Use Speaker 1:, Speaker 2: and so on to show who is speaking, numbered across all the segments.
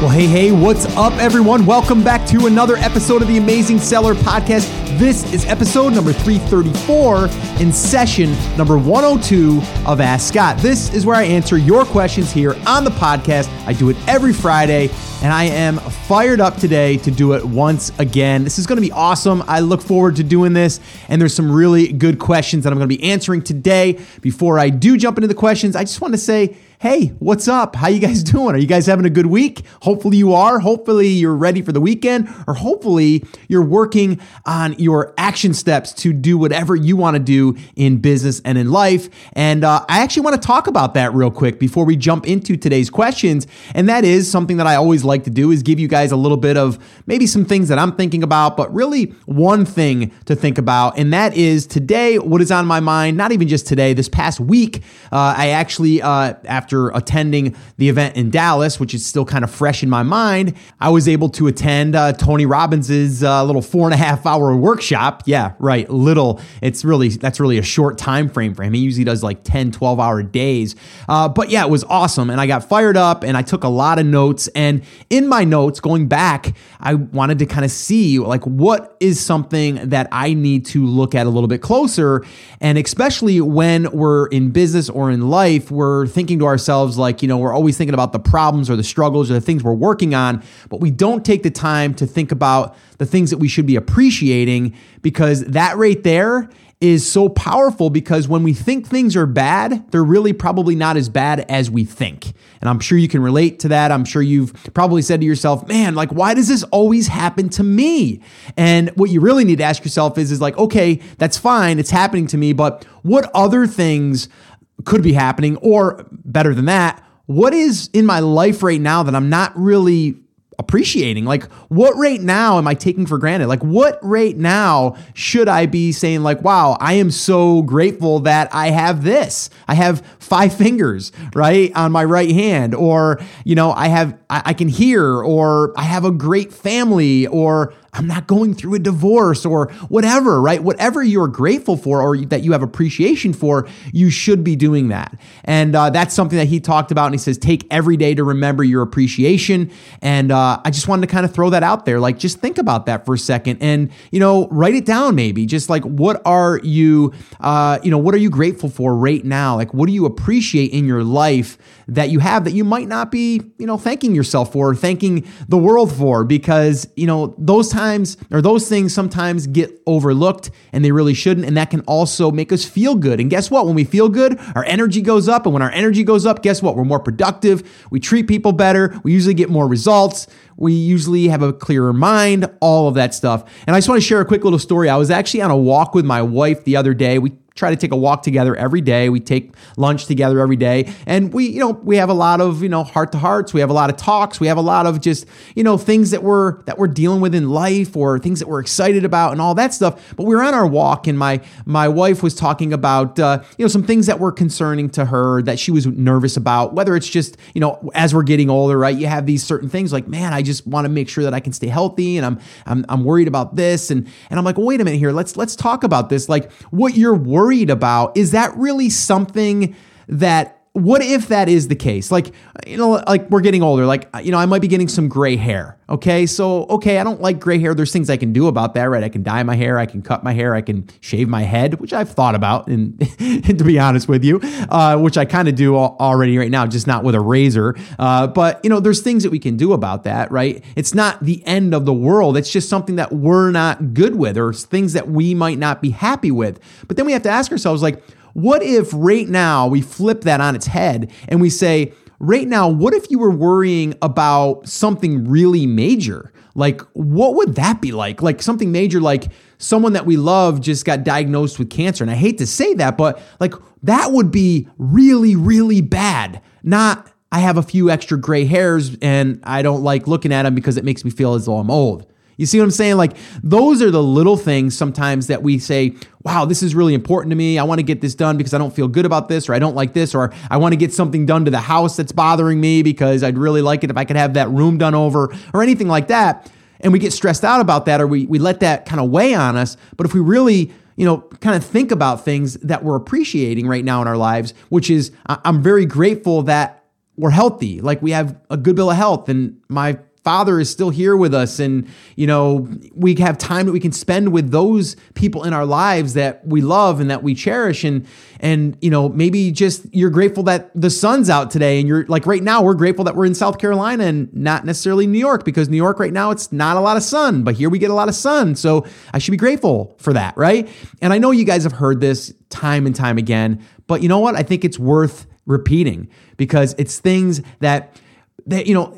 Speaker 1: Well, hey, hey, what's up, everyone? Welcome back to another episode of the Amazing Seller Podcast. This is episode number 334 in session number 102 of Ask Scott. This is where I answer your questions here on the podcast. I do it every Friday, and I am fired up today to do it once again. This is going to be awesome. I look forward to doing this, and there's some really good questions that I'm going to be answering today. Before I do jump into the questions, I just want to say, hey, what's up? How you guys doing? Are you guys having a good week? Hopefully you are. Hopefully you're ready for the weekend, or hopefully you're working on your action steps to do whatever you want to do in business and in life. And uh, I actually want to talk about that real quick before we jump into today's questions. And that is something that I always like to do is give you guys a little bit of maybe some things that I'm thinking about, but really one thing to think about. And that is today, what is on my mind, not even just today, this past week, uh, I actually, uh, after attending the event in Dallas, which is still kind of fresh in my mind, I was able to attend uh, Tony Robbins's uh, little four and a half hour workshop. Yeah, right. Little. It's really that's really a short time frame for him. He usually does like 10, 12 hour days. Uh, but yeah, it was awesome, and I got fired up, and I took a lot of notes. And in my notes, going back, I wanted to kind of see like what is something that I need to look at a little bit closer, and especially when we're in business or in life, we're thinking to ourselves like, you know, we're always thinking about the problems or the struggles or the things we're working on, but we don't take the time to think about the things that we should be appreciating because that right there is so powerful because when we think things are bad, they're really probably not as bad as we think. And I'm sure you can relate to that. I'm sure you've probably said to yourself, man, like, why does this always happen to me? And what you really need to ask yourself is, is like, okay, that's fine. It's happening to me, but what other things could be happening, or better than that, what is in my life right now that I'm not really appreciating? Like, what right now am I taking for granted? Like, what right now should I be saying, like, wow, I am so grateful that I have this. I have five fingers, right, on my right hand, or, you know, I have, I, I can hear, or I have a great family, or I'm not going through a divorce or whatever, right? Whatever you're grateful for or that you have appreciation for, you should be doing that. And uh, that's something that he talked about. And he says, take every day to remember your appreciation. And uh, I just wanted to kind of throw that out there. Like, just think about that for a second and, you know, write it down maybe. Just like, what are you, uh, you know, what are you grateful for right now? Like, what do you appreciate in your life that you have that you might not be, you know, thanking yourself for, thanking the world for? Because, you know, those times or those things sometimes get overlooked and they really shouldn't. And that can also make us feel good. And guess what? When we feel good, our energy goes up. And when our energy goes up, guess what? We're more productive. We treat people better. We usually get more results. We usually have a clearer mind, all of that stuff. And I just want to share a quick little story. I was actually on a walk with my wife the other day. We try to take a walk together every day. We take lunch together every day. And we, you know, we have a lot of, you know, heart to hearts. We have a lot of talks. We have a lot of just, you know, things that we're that we're dealing with in life or things that we're excited about and all that stuff. But we were on our walk and my my wife was talking about uh, you know, some things that were concerning to her that she was nervous about, whether it's just, you know, as we're getting older, right? You have these certain things like, man, I just want to make sure that I can stay healthy and I'm I'm I'm worried about this and and I'm like, well, wait a minute here. Let's let's talk about this. Like what you're worried worried about, is that really something that what if that is the case? Like, you know, like we're getting older. Like, you know, I might be getting some gray hair. Okay. So, okay, I don't like gray hair. There's things I can do about that, right? I can dye my hair. I can cut my hair. I can shave my head, which I've thought about. And, and to be honest with you, uh, which I kind of do already right now, just not with a razor. Uh, but, you know, there's things that we can do about that, right? It's not the end of the world. It's just something that we're not good with or things that we might not be happy with. But then we have to ask ourselves, like, what if right now we flip that on its head and we say, right now, what if you were worrying about something really major? Like, what would that be like? Like something major, like someone that we love just got diagnosed with cancer. And I hate to say that, but like that would be really, really bad. Not, I have a few extra gray hairs and I don't like looking at them because it makes me feel as though I'm old. You see what I'm saying? Like those are the little things sometimes that we say, wow, this is really important to me. I want to get this done because I don't feel good about this, or I don't like this, or I want to get something done to the house that's bothering me because I'd really like it if I could have that room done over, or anything like that. And we get stressed out about that, or we, we let that kind of weigh on us. But if we really you know, kind of think about things that we're appreciating right now in our lives, which is I'm very grateful that we're healthy, like we have a good bill of health, and my father is still here with us and you know we have time that we can spend with those people in our lives that we love and that we cherish and and you know maybe just you're grateful that the sun's out today and you're like right now we're grateful that we're in South Carolina and not necessarily New York because New York right now it's not a lot of sun but here we get a lot of sun so I should be grateful for that right? And I know you guys have heard this time and time again but you know what? I think it's worth repeating because it's things that that you know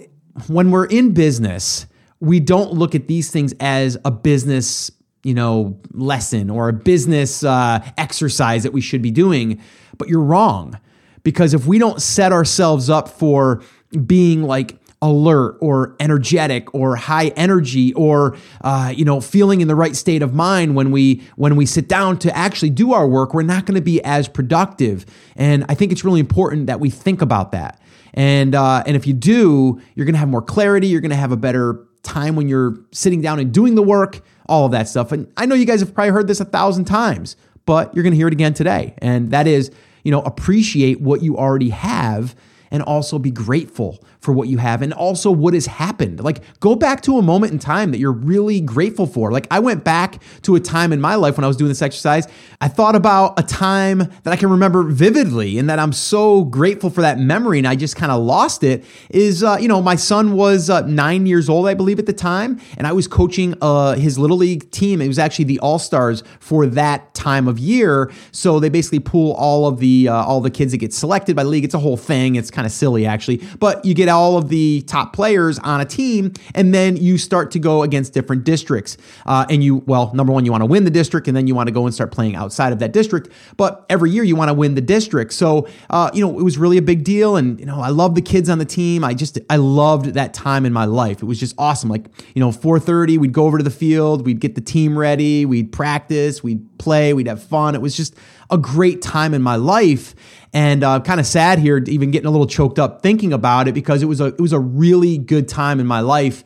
Speaker 1: when we're in business, we don't look at these things as a business, you know, lesson or a business uh, exercise that we should be doing. But you're wrong because if we don't set ourselves up for being like alert or energetic or high energy or uh, you know feeling in the right state of mind when we when we sit down to actually do our work we're not going to be as productive and i think it's really important that we think about that and uh, and if you do, you're going to have more clarity. You're going to have a better time when you're sitting down and doing the work, all of that stuff. And I know you guys have probably heard this a thousand times, but you're going to hear it again today. And that is, you know, appreciate what you already have and also be grateful for what you have and also what has happened. Like, go back to a moment in time that you're really grateful for. Like, I went back to a time in my life when I was doing this exercise. I thought about a time that I can remember vividly and that I'm so grateful for that memory and I just kind of lost it. Is, uh, you know, my son was uh, nine years old, I believe, at the time, and I was coaching uh, his little league team. It was actually the All Stars for that time of year. So they basically pool all of the uh, all the kids that get selected by the league. It's a whole thing. It's kind of silly actually, but you get all of the top players on a team, and then you start to go against different districts. Uh, and you, well, number one, you want to win the district, and then you want to go and start playing outside of that district. But every year you want to win the district. So, uh, you know, it was really a big deal. And, you know, I love the kids on the team. I just, I loved that time in my life. It was just awesome. Like, you know, 4.30, we'd go over to the field, we'd get the team ready, we'd practice, we'd play, we'd have fun. It was just a great time in my life and uh, kind of sad here, even getting a little choked up thinking about it because it was a it was a really good time in my life,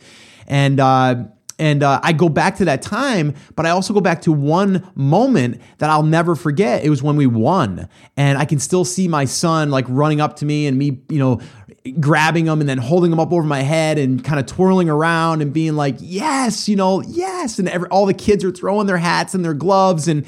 Speaker 1: and. Uh, and uh, I go back to that time, but I also go back to one moment that I'll never forget. It was when we won, and I can still see my son like running up to me and me, you know, grabbing him and then holding him up over my head and kind of twirling around and being like, "Yes, you know, yes!" And every, all the kids are throwing their hats and their gloves, and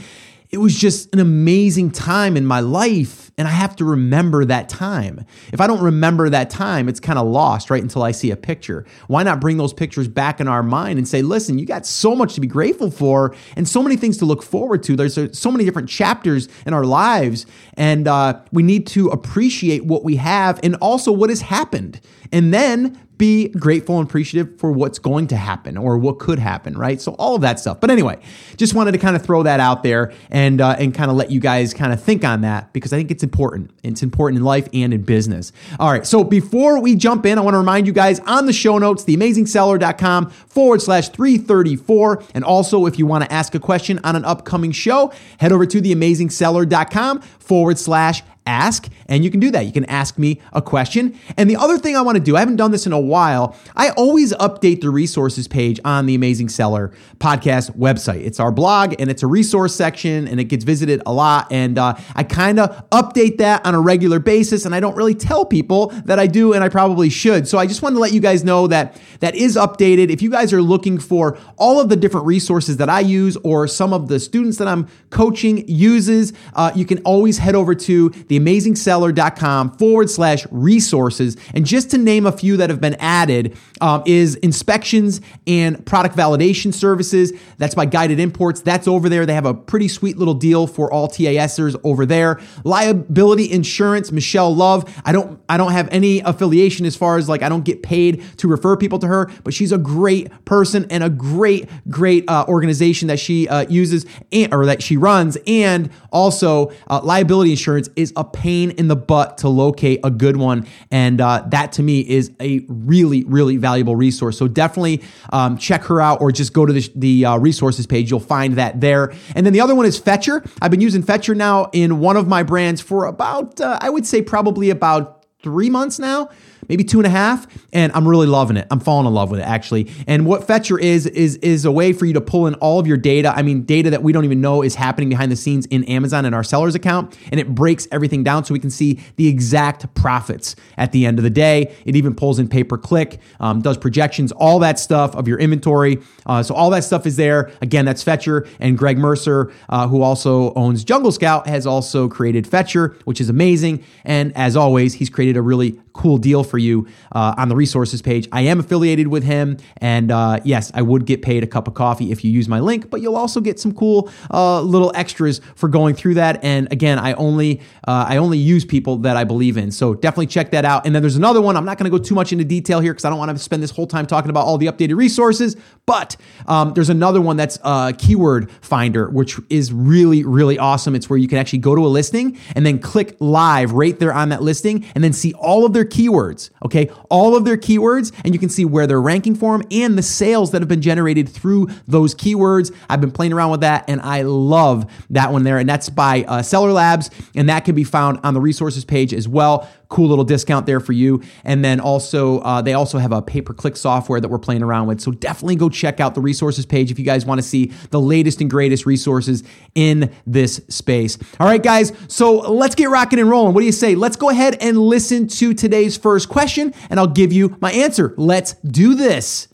Speaker 1: it was just an amazing time in my life and I have to remember that time. If I don't remember that time, it's kind of lost right until I see a picture. Why not bring those pictures back in our mind and say, listen, you got so much to be grateful for and so many things to look forward to. There's so many different chapters in our lives, and uh, we need to appreciate what we have and also what has happened. And then be grateful and appreciative for what's going to happen or what could happen, right? So all of that stuff. But anyway, just wanted to kind of throw that out there and uh, and kind of let you guys kind of think on that because I think it's important. It's important in life and in business. All right. So before we jump in, I want to remind you guys on the show notes, theamazingseller.com forward slash 334. And also, if you want to ask a question on an upcoming show, head over to theamazingseller.com forward slash ask, and you can do that. You can ask me a question. And the other thing I want to do, I haven't done this in a while, I always update the resources page on the Amazing Seller podcast website. It's our blog and it's a resource section and it gets visited a lot. And uh, I kind of update that on a regular basis. And I don't really tell people that I do, and I probably should. So I just wanted to let you guys know that that is updated. If you guys are looking for all of the different resources that I use or some of the students that I'm coaching uses, uh, you can always head over to the theamazingseller.com forward slash resources. And just to name a few that have been added um, is inspections and product validation services. That's by Guided Imports. That's over there. They have a pretty sweet little deal for all TASers over there. Liability insurance, Michelle Love. I don't I don't have any affiliation as far as like I don't get paid to refer people to her, but she's a great person and a great great uh, organization that she uh, uses and, or that she runs. And also, uh, liability insurance is a pain in the butt to locate a good one. And uh, that to me is a really, really valuable resource. So definitely um, check her out or just go to the, the uh, resources page. You'll find that there. And then the other one is Fetcher. I've been using Fetcher now in one of my brands for about, uh, I would say, probably about three months now maybe two and a half, and I'm really loving it. I'm falling in love with it actually. And what Fetcher is is is a way for you to pull in all of your data. I mean, data that we don't even know is happening behind the scenes in Amazon and our sellers account, and it breaks everything down so we can see the exact profits at the end of the day. It even pulls in pay per click, um, does projections, all that stuff of your inventory. Uh, so all that stuff is there. Again, that's Fetcher and Greg Mercer, uh, who also owns Jungle Scout, has also created Fetcher, which is amazing. And as always, he's created a really cool deal for you uh, on the resources page. I am affiliated with him, and uh, yes, I would get paid a cup of coffee if you use my link, but you'll also get some cool uh, little extras for going through that. And again, I only uh, I only use people that I believe in, so definitely check that out. And then there's another one. I'm not going to go too much into detail here because I don't want to spend this whole time talking about all the updated resources. But um, there's another one that's a keyword finder, which is really really awesome. It's where you can actually go to a listing and then click live right there on that listing, and then see all of their keywords, okay? All of their keywords, and you can see where they're ranking for them and the sales that have been generated through those keywords. I've been playing around with that and I love that one there. And that's by uh, Seller Labs, and that can be found on the resources page as well cool little discount there for you. And then also, uh, they also have a pay per click software that we're playing around with. So definitely go check out the resources page if you guys want to see the latest and greatest resources in this space. All right, guys. So let's get rocking and rolling. What do you say? Let's go ahead and listen to today's first question, and I'll give you my answer. Let's do this.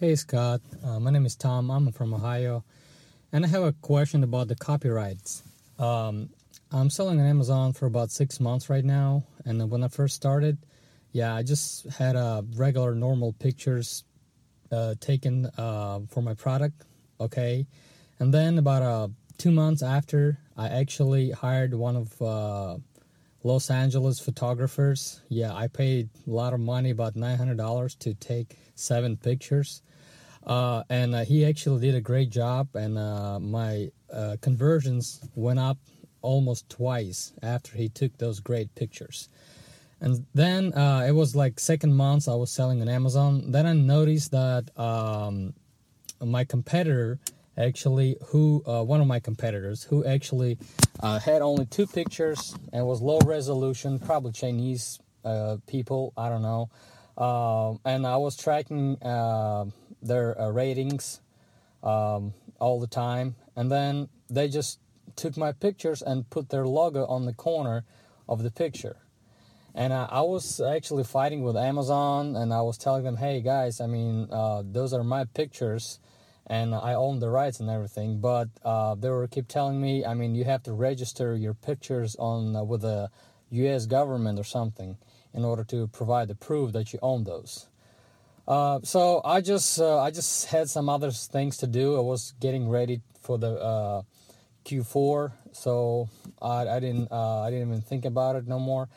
Speaker 2: Hey, Scott. Uh, my name is Tom. I'm from Ohio. And I have a question about the copyrights. Um, I'm selling on Amazon for about six months right now, and when I first started, yeah, I just had uh, regular normal pictures uh, taken uh, for my product, okay, and then about uh, two months after, I actually hired one of uh, Los Angeles photographers. Yeah, I paid a lot of money, about nine hundred dollars, to take seven pictures. Uh, and uh, he actually did a great job, and uh, my uh, conversions went up almost twice after he took those great pictures. And then uh, it was like second month I was selling on Amazon. Then I noticed that um, my competitor actually, who uh, one of my competitors, who actually uh, had only two pictures and was low resolution, probably Chinese uh, people, I don't know. Um, and I was tracking uh, their uh, ratings um, all the time, and then they just took my pictures and put their logo on the corner of the picture. And I, I was actually fighting with Amazon, and I was telling them, "Hey guys, I mean, uh, those are my pictures, and I own the rights and everything." But uh, they were keep telling me, "I mean, you have to register your pictures on uh, with the U.S. government or something in order to provide the proof that you own those." Uh, so I just uh, I just had some other things to do. I was getting ready for the uh, Q4, so I, I didn't uh, I didn't even think about it no more.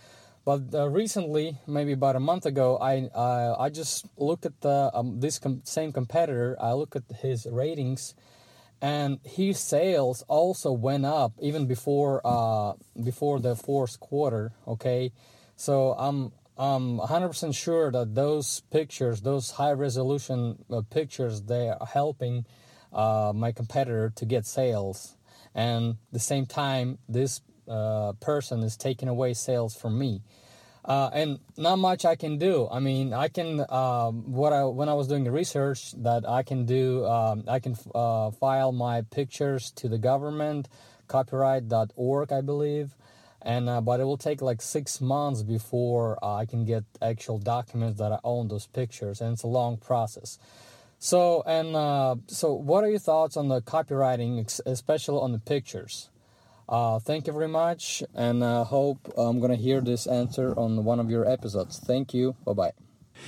Speaker 2: But uh, recently, maybe about a month ago, I uh, I just looked at the um, this com- same competitor. I look at his ratings, and his sales also went up even before uh, before the fourth quarter. Okay, so I'm I'm 100% sure that those pictures, those high resolution uh, pictures, they are helping uh, my competitor to get sales and the same time this uh, person is taking away sales from me uh, and not much I can do. I mean, I can um, what I when I was doing the research that I can do. Um, I can uh, file my pictures to the government, copyright.org, I believe, and uh, but it will take like six months before uh, I can get actual documents that I own those pictures, and it's a long process. So and uh, so, what are your thoughts on the copywriting, especially on the pictures? Uh, thank you very much, and uh, hope I'm gonna hear this answer on one of your episodes. Thank you. Bye bye.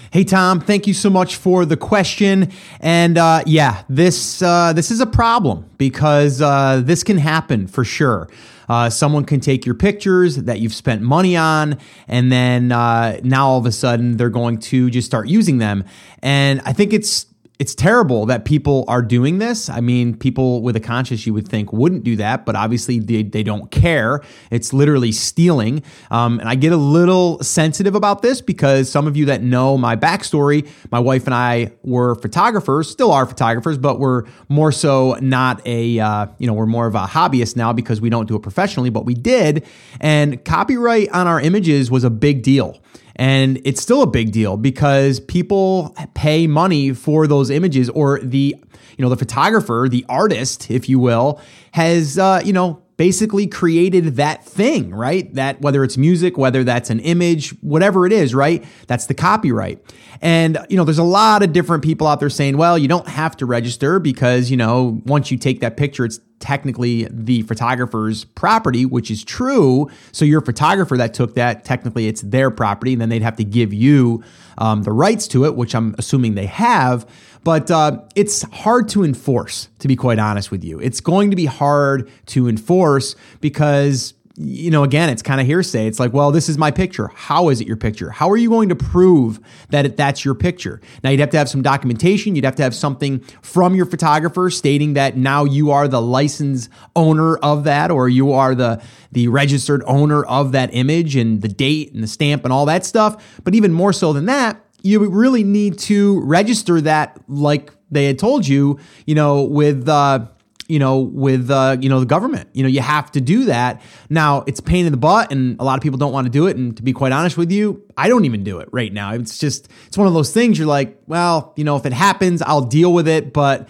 Speaker 1: Hey Tom, thank you so much for the question. And uh, yeah, this uh, this is a problem because uh, this can happen for sure. Uh, someone can take your pictures that you've spent money on, and then uh, now all of a sudden they're going to just start using them. And I think it's it's terrible that people are doing this. I mean, people with a conscience you would think wouldn't do that, but obviously they, they don't care. It's literally stealing. Um, and I get a little sensitive about this because some of you that know my backstory, my wife and I were photographers, still are photographers, but we're more so not a, uh, you know, we're more of a hobbyist now because we don't do it professionally, but we did. And copyright on our images was a big deal. And it's still a big deal because people pay money for those images or the you know the photographer, the artist, if you will, has uh, you know basically created that thing, right? That whether it's music, whether that's an image, whatever it is, right? That's the copyright. And, you know, there's a lot of different people out there saying, well, you don't have to register because, you know, once you take that picture, it's technically the photographer's property, which is true. So your photographer that took that, technically it's their property, and then they'd have to give you um, the rights to it, which I'm assuming they have. But uh, it's hard to enforce, to be quite honest with you. It's going to be hard to enforce because you know, again, it's kind of hearsay. It's like, well, this is my picture. How is it your picture? How are you going to prove that it, that's your picture? Now, you'd have to have some documentation. You'd have to have something from your photographer stating that now you are the license owner of that, or you are the the registered owner of that image and the date and the stamp and all that stuff. But even more so than that, you really need to register that like they had told you, you know, with uh, you know, with uh, you know the government. You know, you have to do that. Now, it's pain in the butt, and a lot of people don't want to do it. And to be quite honest with you, I don't even do it right now. It's just it's one of those things. You're like, well, you know, if it happens, I'll deal with it. But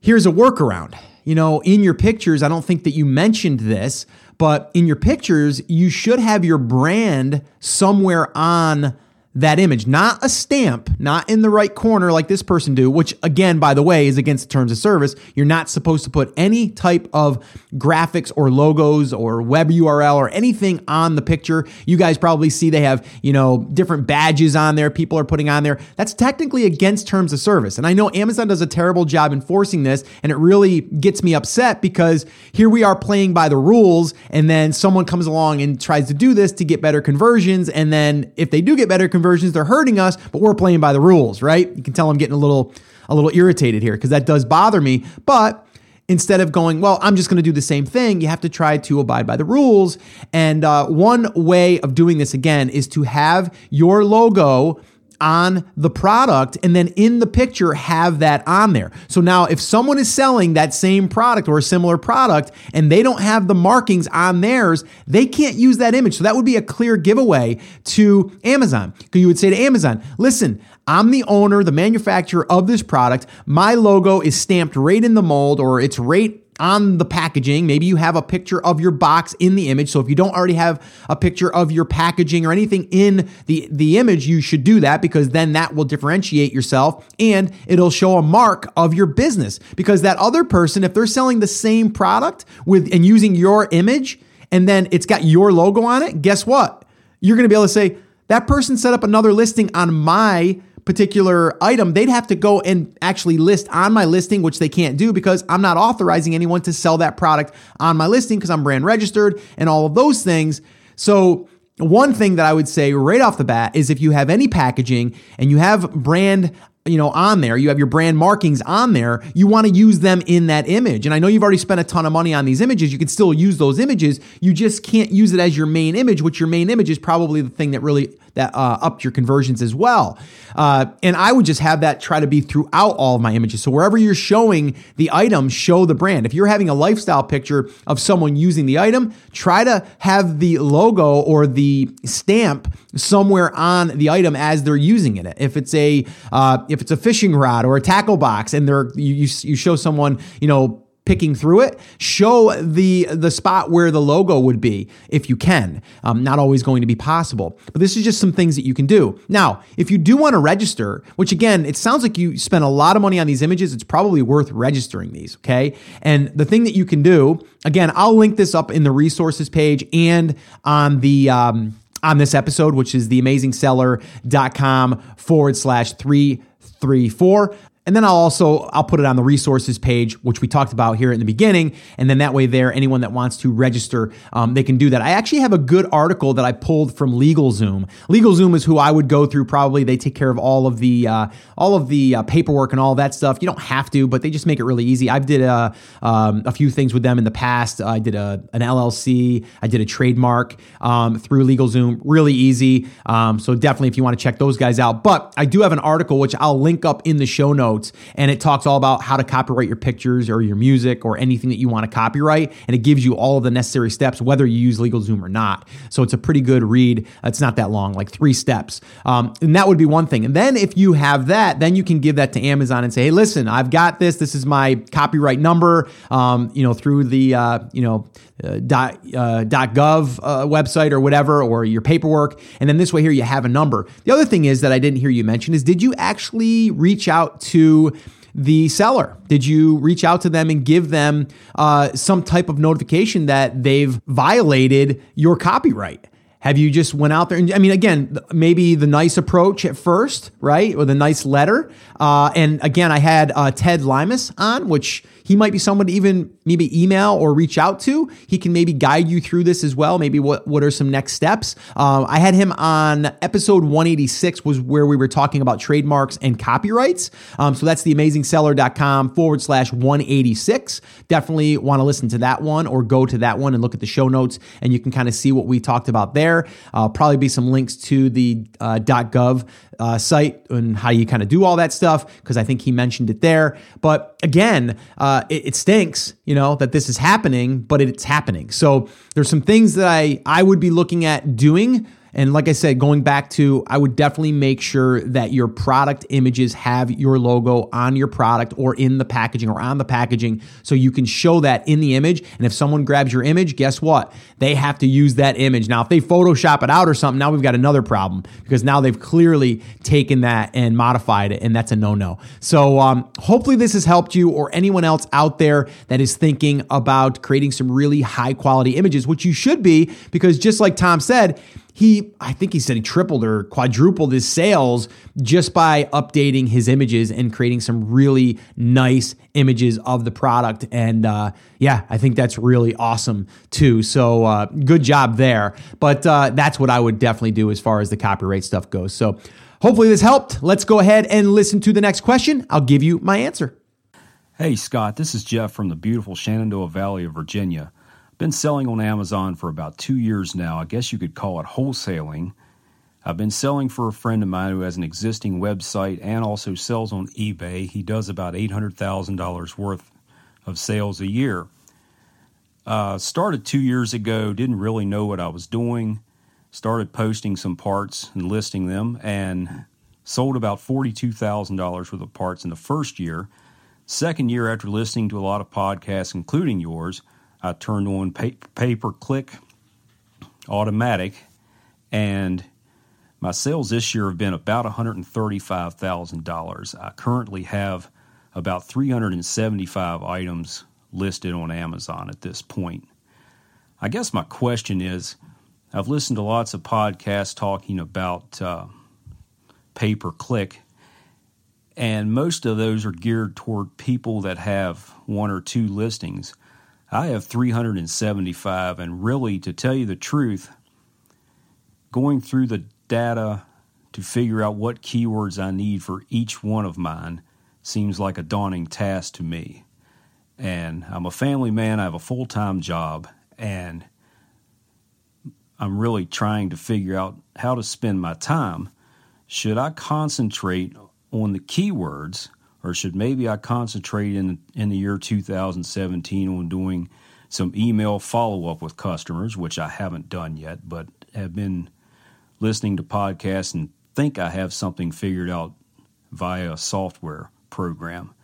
Speaker 1: here's a workaround. You know, in your pictures, I don't think that you mentioned this, but in your pictures, you should have your brand somewhere on that image, not a stamp, not in the right corner like this person do, which again, by the way, is against the terms of service. You're not supposed to put any type of graphics or logos or web URL or anything on the picture. You guys probably see they have, you know, different badges on there people are putting on there. That's technically against terms of service. And I know Amazon does a terrible job enforcing this, and it really gets me upset because here we are playing by the rules, and then someone comes along and tries to do this to get better conversions. And then if they do get better conversions, conversions. They're hurting us, but we're playing by the rules, right? You can tell I'm getting a little a little irritated here because that does bother me. But instead of going, well, I'm just going to do the same thing, you have to try to abide by the rules. And uh, one way of doing this again is to have your logo on the product and then in the picture have that on there. So now if someone is selling that same product or a similar product and they don't have the markings on theirs, they can't use that image. So that would be a clear giveaway to Amazon. Because You would say to Amazon, listen, I'm the owner, the manufacturer of this product. My logo is stamped right in the mold or it's right on the packaging. Maybe you have a picture of your box in the image. So if you don't already have a picture of your packaging or anything in the, the image, you should do that because then that will differentiate yourself and it'll show a mark of your business. Because that other person, if they're selling the same product with and using your image and then it's got your logo on it, guess what? You're to be able to say, that person set up another listing on my particular item, they'd have to go and actually list on my listing, which they can't do because I'm not authorizing anyone to sell that product on my listing because I'm brand registered and all of those things. So, one thing that I would say right off the bat is if you have any packaging and you have brand you know on there you have your brand markings on there you want to use them in that image and i know you've already spent a ton of money on these images you can still use those images you just can't use it as your main image which your main image is probably the thing that really that uh, upped your conversions as well. Uh, and I would just have that try to be throughout all of my images. So wherever you're showing the item, show the brand. If you're having a lifestyle picture of someone using the item, try to have the logo or the stamp somewhere on the item as they're using it. If it's a uh, if it's a fishing rod or a tackle box, and they're you you show someone you know picking through it, show the the spot where the logo would be if you can. Um, not always going to be possible, but this is just some things that you can do. Now, if you do want to register, which again, it sounds like you spent a lot of money on these images, it's probably worth registering these. Okay, and the thing that you can do, again, I'll link this up in the resources page and on the. Um, on this episode, which is theamazingseller.com forward slash 334. And then I'll also I'll put it on the resources page, which we talked about here in the beginning. And then that way, there anyone that wants to register, um, they can do that. I actually have a good article that I pulled from LegalZoom. LegalZoom is who I would go through. Probably they take care of all of the uh, all of the uh, paperwork and all that stuff. You don't have to, but they just make it really easy. I've did a um, a few things with them in the past. I did a an LLC. I did a trademark um, through LegalZoom. Really easy. Um, so definitely, if you want to check those guys out. But I do have an article which I'll link up in the show notes notes, and it talks all about how to copyright your pictures or your music or anything that you want to copyright, and it gives you all of the necessary steps, whether you use LegalZoom or not. So it's a pretty good read. It's not that long, like three steps, um, and that would be one thing. And then if you have that, then you can give that to Amazon and say, hey, listen, I've got this. This is my copyright number. Um, you know, through the uh, you know uh, dot, uh, .gov uh, website or whatever, or your paperwork. And then this way here, you have a number. The other thing is that I didn't hear you mention is did you actually reach out to the seller? Did you reach out to them and give them uh, some type of notification that they've violated your copyright? Have you just went out there and I mean, again, maybe the nice approach at first, right, With a nice letter. Uh, and again, I had uh, Ted Limas on, which he might be someone to even maybe email or reach out to. He can maybe guide you through this as well. Maybe what, what are some next steps? Um, I had him on episode 186 was where we were talking about trademarks and copyrights. Um, so that's theamazingseller.com forward slash 186. Definitely want to listen to that one or go to that one and look at the show notes and you can kind of see what we talked about there. Uh, probably be some links to the uh, .gov uh, site and how you kind of do all that stuff because I think he mentioned it there. But again, uh, it, it, stinks, you know, that this is happening, but it's happening. So there's some things that I I would be looking at doing and like I said, going back to, I would definitely make sure that your product images have your logo on your product or in the packaging or on the packaging so you can show that in the image. And if someone grabs your image, guess what? They have to use that image. Now, if they Photoshop it out or something, now we've got another problem because now they've clearly taken that and modified it, and that's a no no. So um, hopefully, this has helped you or anyone else out there that is thinking about creating some really high quality images, which you should be because just like Tom said, he i think he said he tripled or quadrupled his sales just by updating his images and creating some really nice images of the product. And uh, yeah i think that's really awesome too. So uh, good job there. But uh, that's what i would definitely do as far as the copyright stuff goes. So hopefully this helped. Let's go ahead and listen to the next question. I'll give you my answer.
Speaker 3: Hey scott this is jeff from the beautiful shenandoah valley of virginia been selling on Amazon for about two years now. I guess you could call it wholesaling. I've been selling for a friend of mine who has an existing website and also sells on eBay. He does about $800,000 worth of sales a year. Uh, started two years ago, didn't really know what I was doing. Started posting some parts and listing them, and sold about $42,000 worth of parts in the first year. Second year, after listening to a lot of podcasts, including yours, I turned on pay, pay per click automatic, and my sales this year have been about $135,000. I currently have about 375 items listed on Amazon at this point. I guess my question is I've listened to lots of podcasts talking about uh, pay per click, and most of those are geared toward people that have one or two listings. I have 375, and really, to tell you the truth, going through the data to figure out what keywords I need for each one of mine seems like a daunting task to me. And I'm a family man, I have a full time job, and I'm really trying to figure out how to spend my time. Should I concentrate on the keywords? Or should maybe I concentrate in in the year 2017 on doing some email follow up with customers, which I haven't done yet, but have been listening to podcasts and think I have something figured out via a software program.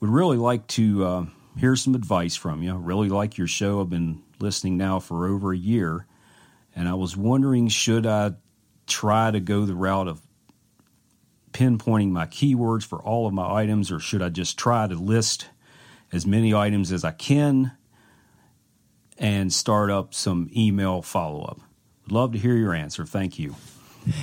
Speaker 3: Would really like to uh, hear some advice from you. Really like your show. I've been listening now for over a year, and I was wondering should I try to go the route of pinpointing my keywords for all of my items, or should I just try to list as many items as I can and start up some email follow up? Would love to hear your answer. Thank you.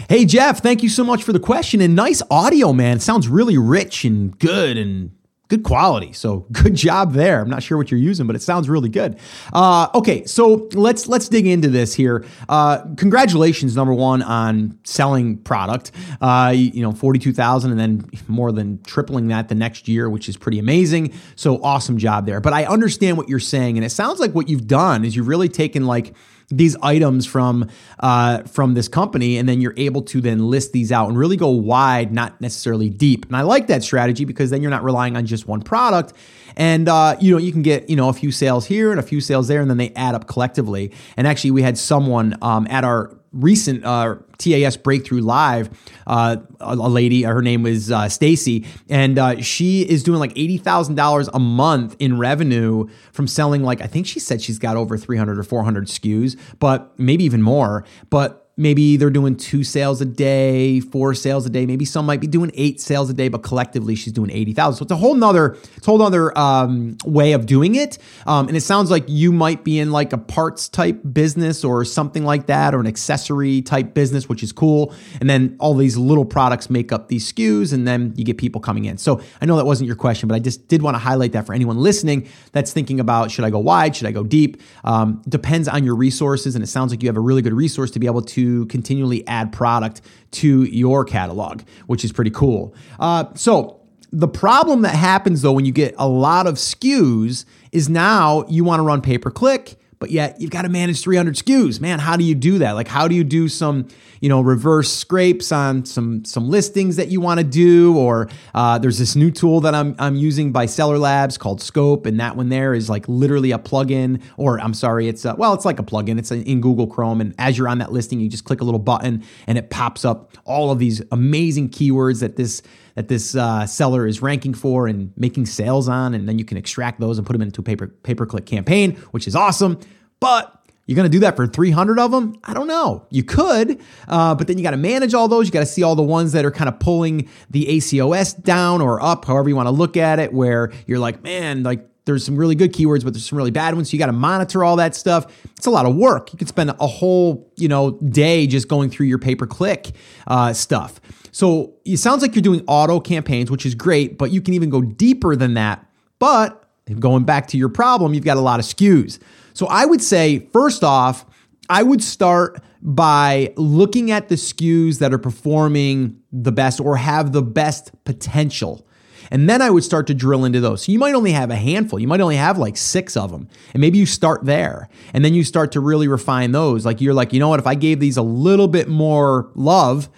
Speaker 1: Hey, Jeff, thank you so much for the question and nice audio, man. It sounds really rich and good and good quality. So good job there. I'm not sure what you're using, but it sounds really good. Uh, okay, so let's let's dig into this here. Uh, congratulations, number one, on selling product. Uh, you know, forty two thousand, and then more than tripling that the next year, which is pretty amazing. So awesome job there. But I understand what you're saying, and it sounds like what you've done is you've really taken like these items from uh, from this company, and then you're able to then list these out and really go wide, not necessarily deep. And I like that strategy because then you're not relying on just one product. And uh, you know you can get you know a few sales here and a few sales there, and then they add up collectively. And actually, we had someone um, at our recent uh, TAS Breakthrough Live, uh, a, lady, her name was uh, Stacy, and uh, she is doing like eighty thousand dollars a month in revenue from selling. Like I think she said she's got over three hundred or four hundred SKUs, but maybe even more. But maybe they're doing two sales a day, four sales a day. Maybe some might be doing eight sales a day, but collectively she's doing 80,000. So it's a whole nother, it's a whole nother um, way of doing it. Um, and it sounds like you might be in like a parts type business or something like that, or an accessory type business, which is cool. And then all these little products make up these SKUs and then you get people coming in. So I know that wasn't your question, but I just did want to highlight that for anyone listening that's thinking about, should I go wide? Should I go deep? Um, depends on your resources. And it sounds like you have a really good resource to be able to continually add product to your catalog, which is pretty cool. Uh, so, the problem that happens though when you get a lot of SKUs is now you want to run pay per click but yet you've got to manage 300 SKUs. Man, how do you do that? Like, how do you do some, you know, reverse scrapes on some some listings that you want to do? Or uh, there's this new tool that I'm I'm using by Seller Labs called Scope, and that one there is like literally a plugin, or I'm sorry, it's a, well, it's like a plugin. It's in Google Chrome, and as you're on that listing, you just click a little button, and it pops up all of these amazing keywords that this that this uh, seller is ranking for and making sales on, and then you can extract those and put them into a paper pay per click campaign, which is awesome. But you're going to do that for 300 of them? I don't know. You could, uh, but then you got to manage all those. You got to see all the ones that are kind of pulling the ACOS down or up, however you want to look at it, where you're like, man, like there's some really good keywords, but there's some really bad ones. So you got to monitor all that stuff. It's a lot of work. You could spend a whole, you know, day just going through your pay per click uh, stuff. So it sounds like you're doing auto campaigns, which is great, but you can even go deeper than that. But going back to your problem, you've got a lot of SKUs. So I would say, first off, I would start by looking at the SKUs that are performing the best or have the best potential. And then I would start to drill into those. So you might only have a handful. You might only have like six of them. And maybe you start there. And then you start to really refine those. Like you're like, you know what? If I gave these a little bit more love,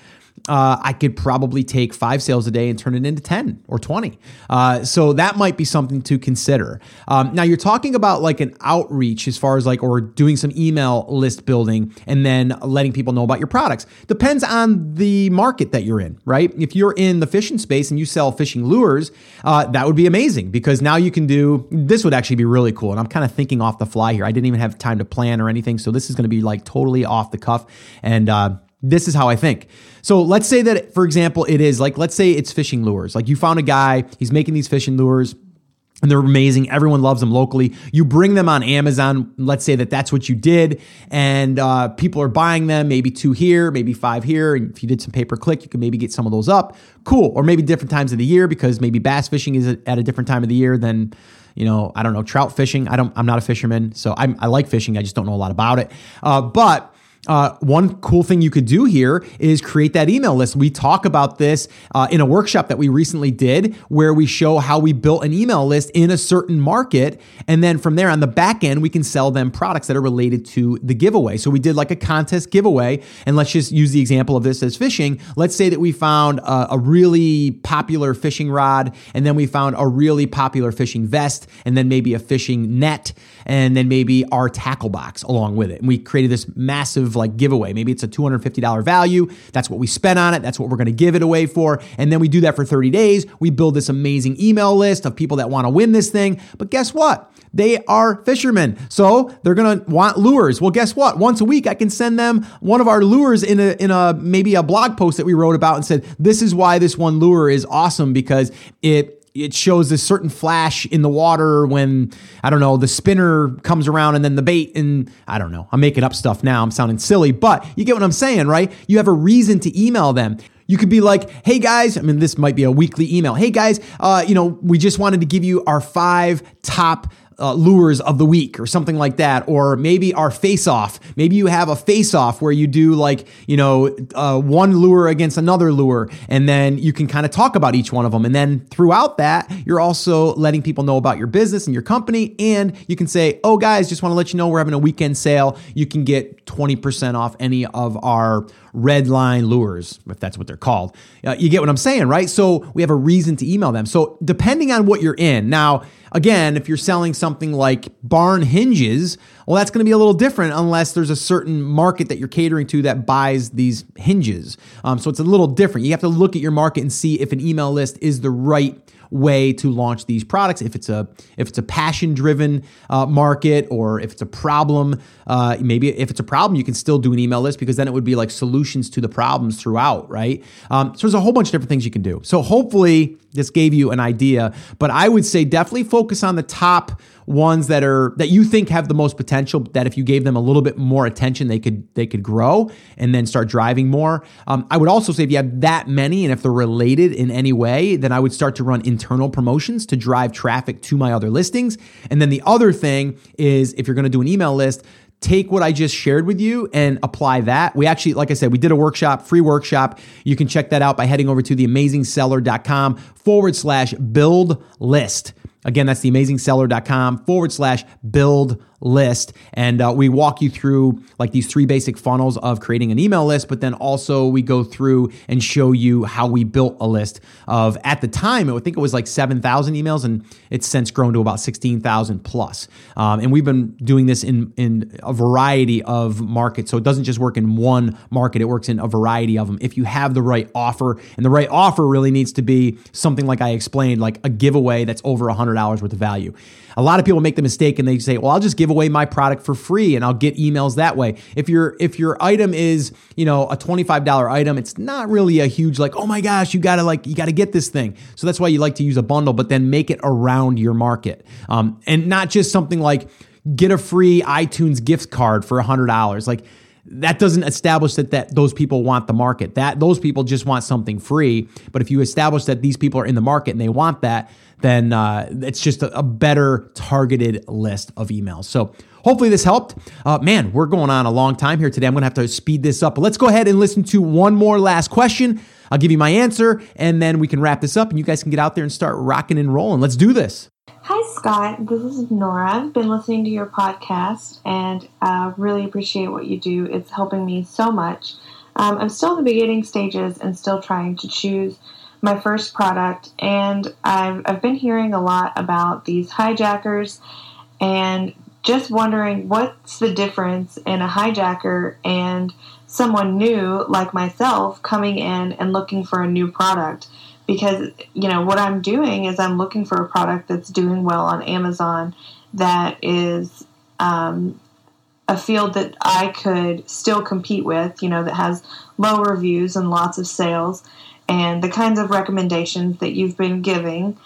Speaker 1: uh, I could probably take five sales a day and turn it into 10 or 20. Uh, so that might be something to consider. Um, now, you're talking about like an outreach as far as like, or doing some email list building and then letting people know about your products. Depends on the market that you're in, right? If you're in the fishing space and you sell fishing lures, uh, that would be amazing because now you can do this, would actually be really cool. And I'm kind of thinking off the fly here. I didn't even have time to plan or anything. So this is going to be like totally off the cuff. And, uh, this is how I think. So let's say that, for example, it is like, let's say it's fishing lures. Like you found a guy, he's making these fishing lures and they're amazing. Everyone loves them locally. You bring them on Amazon. Let's say that that's what you did, and uh, people are buying them. Maybe two here, maybe five here. And if you did some pay per click, you can maybe get some of those up. Cool. Or maybe different times of the year because maybe bass fishing is at a different time of the year than you know I don't know trout fishing. I don't. I'm not a fisherman, so I'm, i like fishing. I just don't know a lot about it. Uh, but uh, one cool thing you could do here is create that email list. We talk about this uh, in a workshop that we recently did where we show how we built an email list in a certain market. And then from there on the back end, we can sell them products that are related to the giveaway. So we did like a contest giveaway. And let's just use the example of this as fishing. Let's say that we found a, a really popular fishing rod, and then we found a really popular fishing vest, and then maybe a fishing net, and then maybe our tackle box along with it. And we created this massive like giveaway. Maybe it's a $250 value. That's what we spent on it. That's what we're going to give it away for. And then we do that for 30 days. We build this amazing email list of people that want to win this thing. But guess what? They are fishermen. So they're going to want lures. Well, guess what? Once a week, I can send them one of our lures in a, in a, maybe a blog post that we wrote about and said, this is why this one lure is awesome because it it shows this certain flash in the water when I don't know the spinner comes around and then the bait and I don't know. I'm making up stuff now. I'm sounding silly, but you get what I'm saying, right? You have a reason to email them. You could be like, hey guys, I mean, this might be a weekly email. Hey guys, uh, you know, we just wanted to give you our five top uh, lures of the week or something like that, or maybe our face off. Maybe you have a face off where you do like, you know, uh, one lure against another lure, and then you can kind of talk about each one of them. And then throughout that, you're also letting people know about your business and your company. And you can say, oh, guys, just want to let you know we're having a weekend sale. You can get 20% off any of our red line lures, if that's what they're called. Uh, you get what I'm saying, right? So we have a reason to email them. So depending on what you're in, now, again, if you're selling something like barn hinges, well, that's going to be a little different unless there's a certain market that you're catering to that buys these hinges. Um, so it's a little different. You have to look at your market and see if an email list is the right way to launch these products. If it's a if it's a passion driven uh, market or if it's a problem, uh, maybe if it's a problem, you can still do an email list because then it would be like solutions to the problems throughout, right? Um, so there's a whole bunch of different things you can do. So hopefully this gave you an idea, but I would say definitely focus on the top ones that are that you think have the most potential that if you gave them a little bit more attention they could they could grow and then start driving more. Um, i would also say if you have that many and if they're related in any way then i would start to run internal promotions to drive traffic to my other listings. And then the other thing is if you're going to do an email list take what I just shared with you and apply that. We actually, like I said, we did a workshop, free workshop. You can check that out by heading over to theamazingseller.com forward slash build list. Again, that's theamazingseller.com forward slash build list. And uh, we walk you through like these three basic funnels of creating an email list, but then also we go through and show you how we built a list of, at the time, I think it was like 7,000 emails, and it's since grown to about 16,000 plus. Um, and we've been doing this in, in a variety of markets. So it doesn't just work in one market, it works in a variety of them. If you have the right offer, and the right offer really needs to be something like I explained, like a giveaway that's over $100 worth of value. A lot of people make the mistake and they say, "Well, I'll just give away my product for free and I'll get emails that way." If your if your item is, you know, a $25 item, it's not really a huge like, "Oh my gosh, you got to like you got to get this thing." So that's why you like to use a bundle, but then make it around your market. Um, and not just something like get a free iTunes gift card for $100. Like that doesn't establish that, that those people want the market. That those people just want something free. But if you establish that these people are in the market and they want that, then uh, it's just a, a, better targeted list of emails. So hopefully this helped. Uh, man, we're going on a long time here today. I'm going to have to speed this up. But let's go ahead and listen to one more last question. I'll give you my answer, and then we can wrap this up, and you guys can get out there and start rocking and rolling. Let's do this.
Speaker 4: Hi, Scott. This is Nora. I've been listening to your podcast and uh, really appreciate what you do. It's helping me so much. Um, I'm still in the beginning stages and still trying to choose my first product, and I've, I've been hearing a lot about these hijackers and just wondering what's the difference in a hijacker and someone new like myself coming in and looking for a new product because you know what I'm doing is I'm looking for a product that's doing well on Amazon that is um, a field that I could still compete with, you know, that has low reviews and lots of sales and the kinds of recommendations that you've been giving.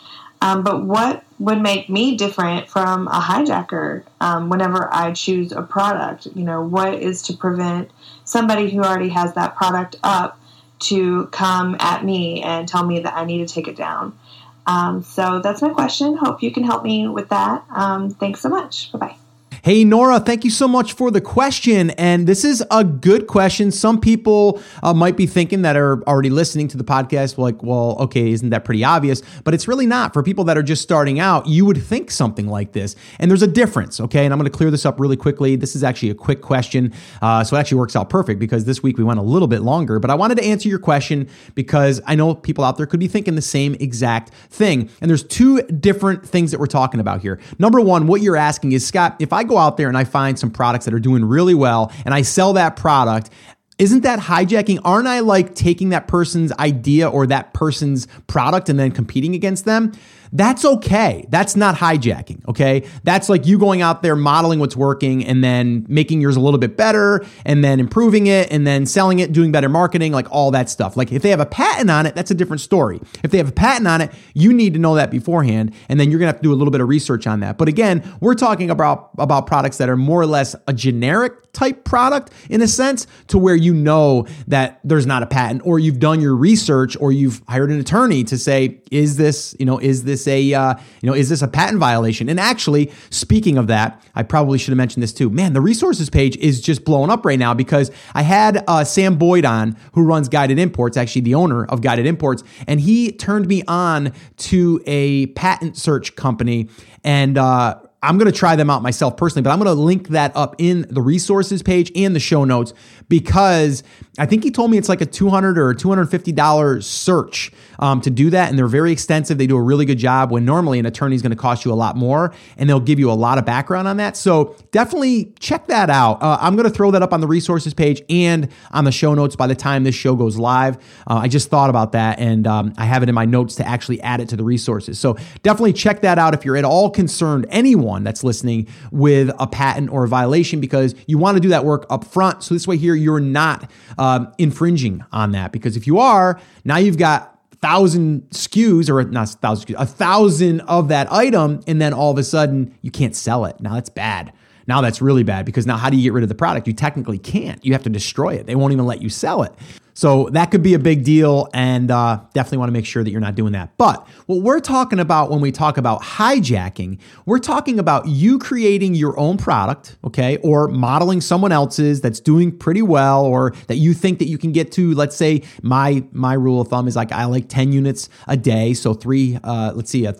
Speaker 4: Um, but what would make me different from a hijacker um, whenever I choose a product? You know, what is to prevent somebody who already has that product up to come at me and tell me that I need to take it down. Um, so that's my question. Hope you can help me with that. Um, thanks so much. Bye bye.
Speaker 1: Hey, Nora, thank you so much for the question. And this is a good question. Some people uh, might be thinking that are already listening to the podcast, like, well, okay, isn't that pretty obvious? But it's really not. For people that are just starting out, you would think something like this. And there's a difference, okay? And I'm going to clear this up really quickly. This is actually a quick question. Uh, so it actually works out perfect because this week we went a little bit longer. But I wanted to answer your question because I know people out there could be thinking the same exact thing. And there's two different things that we're talking about here. Number one, what you're asking is, Scott, if I go out there and I find some products that are doing really well and I sell that product, isn't that hijacking? Aren't I like taking that person's idea or that person's product and then competing against them? That's okay. That's not hijacking. Okay. That's like you going out there modeling what's working and then making yours a little bit better and then improving it and then selling it, doing better marketing, like all that stuff. Like if they have a patent on it, that's a different story. If they have a patent on it, you need to know that beforehand and then you're going to have to do a little bit of research on that. But again, we're talking about, about products that are more or less a generic type product in a sense to where you you know that there's not a patent or you've done your research or you've hired an attorney to say, is this, you know, is this a, uh, you know, is this a patent violation? And actually, speaking of that, I probably should have mentioned this too. Man, the resources page is just blowing up right now because I had uh, Sam Boyd on, who runs Guided Imports, actually the owner of Guided Imports, and he turned me on to a patent search company and. Uh, I'm going to try them out myself personally, but I'm going to link that up in the resources page and the show notes because I think he told me it's like a 200 or $250 search um, to do that. And they're very extensive. They do a really good job when normally an attorney is going to cost you a lot more and they'll give you a lot of background on that. So definitely check that out. Uh, I'm going to throw that up on the resources page and on the show notes by the time this show goes live. Uh, I just thought about that and um, I have it in my notes to actually add it to the resources. So definitely check that out if you're at all concerned, anyone that's listening with a patent or a violation, because you want to do that work up front. So this way here, you're not um, infringing on that. Because if you are, now you've got thousand SKUs or not thousand SKUs, a thousand of that item, and then all of a sudden you can't sell it. Now that's bad. Now that's really bad because now how do you get rid of the product? You technically can't. You have to destroy it. They won't even let you sell it. So that could be a big deal, and uh, definitely want to make sure that you're not doing that. But what we're talking about when we talk about hijacking, we're talking about you creating your own product, okay, or modeling someone else's that's doing pretty well, or that you think that you can get to. Let's say my my rule of thumb is like I like 10 units a day, so three. Uh, let's see, a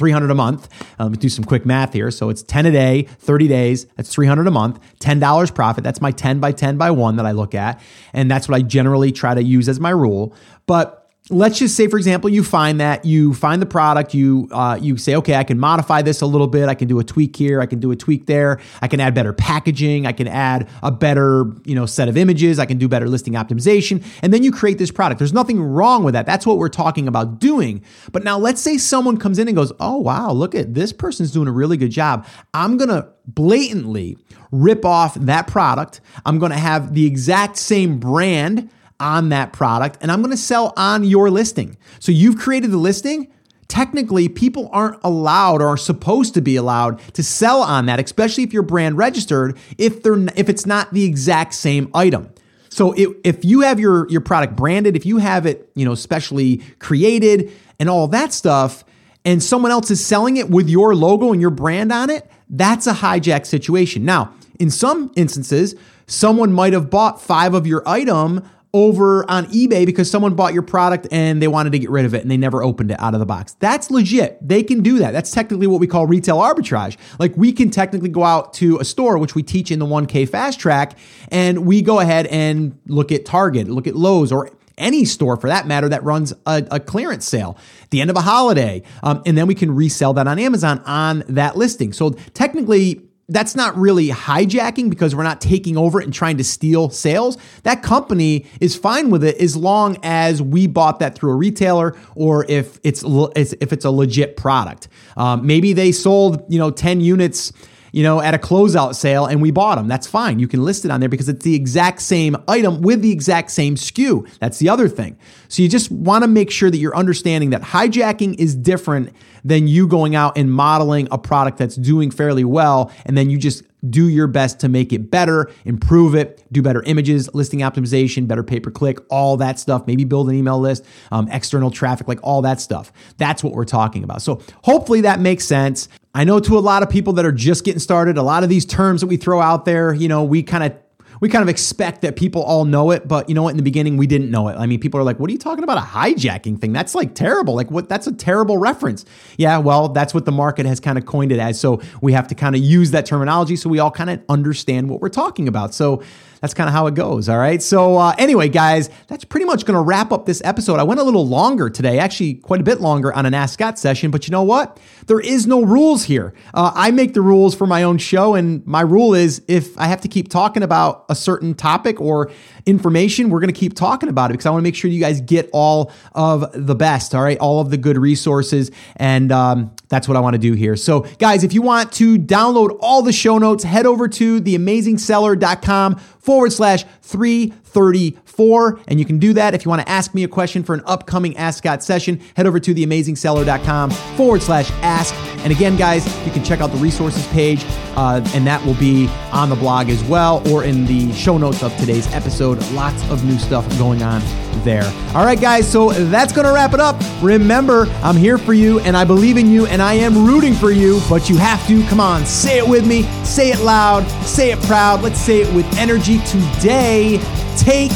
Speaker 1: 300 a month. Uh, let me do some quick math here. So it's 10 a day, 30 days. That's 300 a month. $10 profit. That's my 10 by 10 by 1 that I look at. And that's what I generally try to use as my rule. But let's just say for example you find that you find the product you uh, you say okay i can modify this a little bit. I can do a tweak here. I can do a tweak there. I can add better packaging. I can add a better you know set of images. I can do better listing optimization. And then you create this product. There's nothing wrong with that. That's what we're talking about doing. But now let's say someone comes in and goes oh wow look at this person's doing a really good job. I'm gonna blatantly rip off that product. I'm gonna have the exact same brand on that product and I'm going to sell on your listing. So you've created the listing. Technically, people aren't allowed or are supposed to be allowed to sell on that, especially if you're brand registered, if they're if it's not the exact same item. So if, if you have your your product branded, if you have it, you know, specially created and all that stuff, and someone else is selling it with your logo and your brand on it, that's a hijack situation. Now, in some instances, someone might have bought five of your item over on eBay because someone bought your product and they wanted to get rid of it and they never opened it out of the box. That's legit. They can do that. That's technically what we call retail arbitrage. Like we can technically go out to a store, which we teach in the 1K fast track, and we go ahead and look at Target, look at Lowe's, or any store for that matter that runs a, a clearance sale at the end of a holiday. Um, and then we can resell that on Amazon on that listing. So technically, that's not really hijacking because we're not taking over it and trying to steal sales. That company is fine with it as long as we bought that through a retailer or if it's if it's a legit product. Um, maybe they sold you know ten units you know, at a closeout sale and we bought them. That's fine. You can list it on there because it's the exact same item with the exact same SKU. That's the other thing. So you just want to make sure that you're understanding that hijacking is different than you going out and modeling a product that's doing fairly well and then you just do your best to make it better, improve it, do better images, listing optimization, better pay per click, all that stuff. Maybe build an email list, um, external traffic, like all that stuff. That's what we're talking about. So hopefully that makes sense. I know to a lot of people that are just getting started, a lot of these terms that we throw out there, you know, we kind of we kind of expect that people all know it, but you know what? In the beginning, we didn't know it. I mean, people are like, "What are you talking about? A hijacking thing? That's like terrible. Like, what? That's a terrible reference." Yeah, well, that's what the market has kind of coined it as. So we have to kind of use that terminology so we all kind of understand what we're talking about. So that's kind of how it goes. All right. So, uh, anyway, guys, that's pretty much going to wrap up this episode. I went a little longer today, actually, quite a bit longer on an Ask Scott session, but you know what? There is no rules here. Uh, I make the rules for my own show, and my rule is if I have to keep talking about a certain topic or information, we're going to keep talking about it because I want to make sure you guys get all of the best. All right. All of the good resources and, um, That's what I want to do here. So, guys, if you want to download all the show notes, head over to theamazingseller.com forward slash 334. And you can do that if you want to ask me a question for an upcoming Ask Scott session. Head over to theamazingseller.com forward slash ask. And again, guys, you can check out the resources page, uh, and that will be on the blog as well or in the show notes of today's episode. Lots of new stuff going on there. All right, guys, so that's going to wrap it up. Remember, I'm here for you, and I believe in you, and I am rooting for you, but you have to, come on, say it with me, say it loud, say it proud. Let's say it with energy today. Take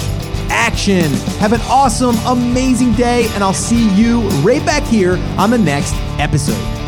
Speaker 1: action. Have an awesome, amazing day, and I'll see you right back here on the next episode.